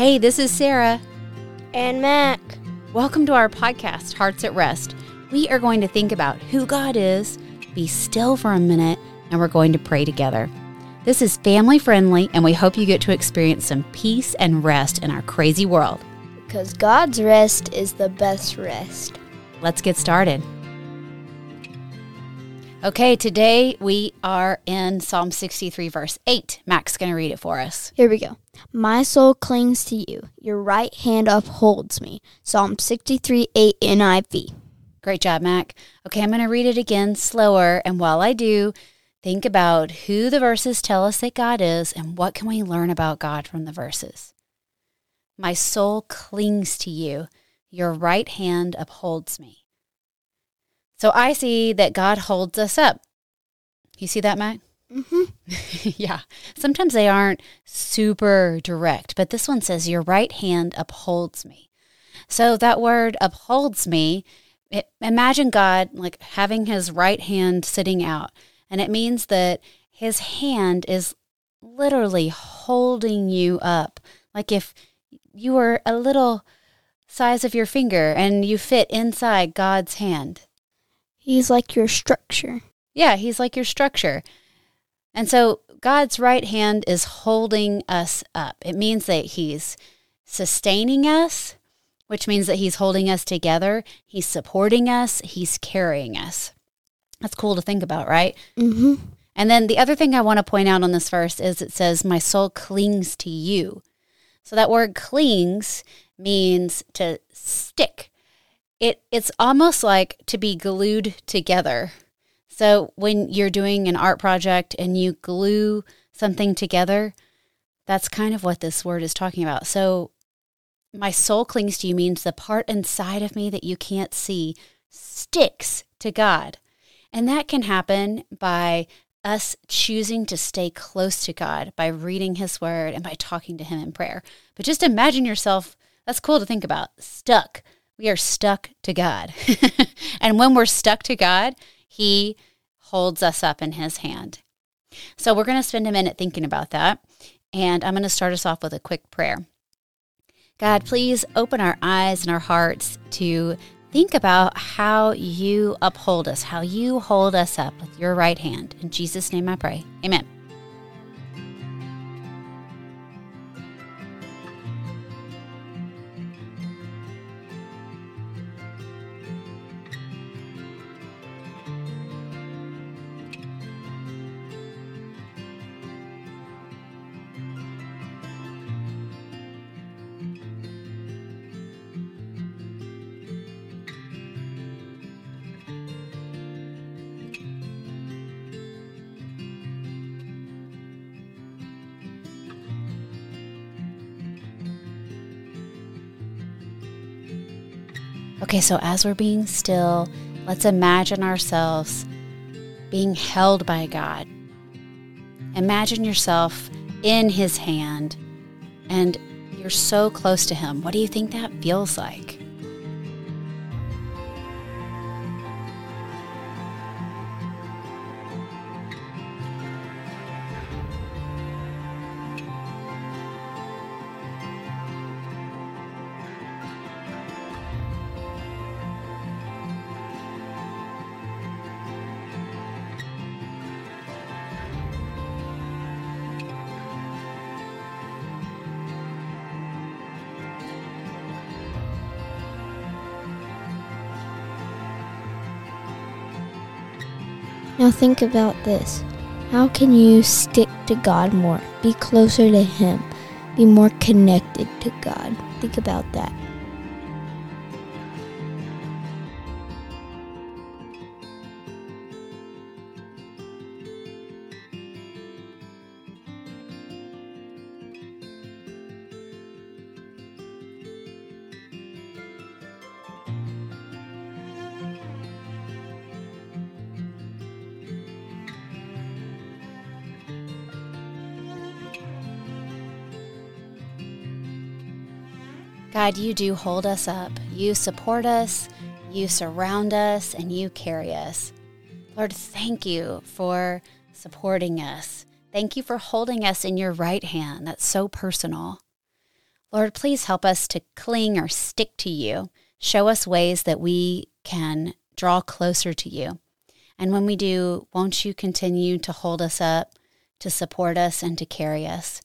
Hey, this is Sarah. And Mac. Welcome to our podcast, Hearts at Rest. We are going to think about who God is, be still for a minute, and we're going to pray together. This is family friendly, and we hope you get to experience some peace and rest in our crazy world. Because God's rest is the best rest. Let's get started. Okay, today we are in Psalm 63, verse 8. Mac's going to read it for us. Here we go. My soul clings to you. Your right hand upholds me. Psalm 63, 8 NIV. Great job, Mac. Okay, I'm going to read it again slower. And while I do, think about who the verses tell us that God is and what can we learn about God from the verses. My soul clings to you. Your right hand upholds me. So I see that God holds us up. You see that, Mac? Mm-hmm. yeah. Sometimes they aren't super direct, but this one says, Your right hand upholds me. So that word upholds me, it, imagine God like having his right hand sitting out. And it means that his hand is literally holding you up. Like if you were a little size of your finger and you fit inside God's hand. He's like your structure. Yeah, he's like your structure. And so God's right hand is holding us up. It means that he's sustaining us, which means that he's holding us together. He's supporting us. He's carrying us. That's cool to think about, right? Mm-hmm. And then the other thing I want to point out on this verse is it says, My soul clings to you. So that word clings means to stick it it's almost like to be glued together. So when you're doing an art project and you glue something together, that's kind of what this word is talking about. So my soul clings to you means the part inside of me that you can't see sticks to God. And that can happen by us choosing to stay close to God by reading His Word and by talking to Him in prayer. But just imagine yourself, that's cool to think about, stuck we are stuck to God. and when we're stuck to God, He holds us up in His hand. So we're going to spend a minute thinking about that. And I'm going to start us off with a quick prayer. God, please open our eyes and our hearts to think about how you uphold us, how you hold us up with your right hand. In Jesus' name I pray. Amen. Okay, so as we're being still, let's imagine ourselves being held by God. Imagine yourself in His hand and you're so close to Him. What do you think that feels like? Now think about this. How can you stick to God more? Be closer to Him. Be more connected to God. Think about that. God, you do hold us up. You support us, you surround us, and you carry us. Lord, thank you for supporting us. Thank you for holding us in your right hand. That's so personal. Lord, please help us to cling or stick to you. Show us ways that we can draw closer to you. And when we do, won't you continue to hold us up, to support us, and to carry us?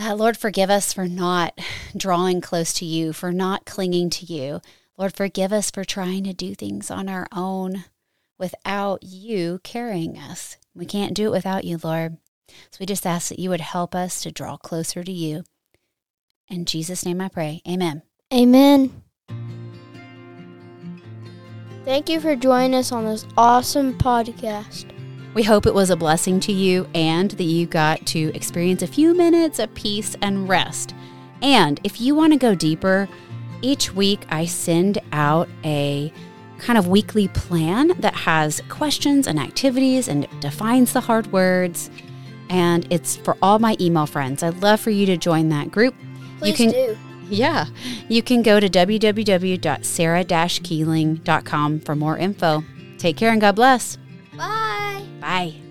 Uh, Lord, forgive us for not drawing close to you, for not clinging to you. Lord, forgive us for trying to do things on our own without you carrying us. We can't do it without you, Lord. So we just ask that you would help us to draw closer to you. In Jesus' name I pray. Amen. Amen. Thank you for joining us on this awesome podcast. We hope it was a blessing to you and that you got to experience a few minutes of peace and rest. And if you want to go deeper, each week I send out a kind of weekly plan that has questions and activities and defines the hard words. And it's for all my email friends. I'd love for you to join that group. Please you can, do. Yeah. You can go to www.sarah-keeling.com for more info. Take care and God bless. Bye.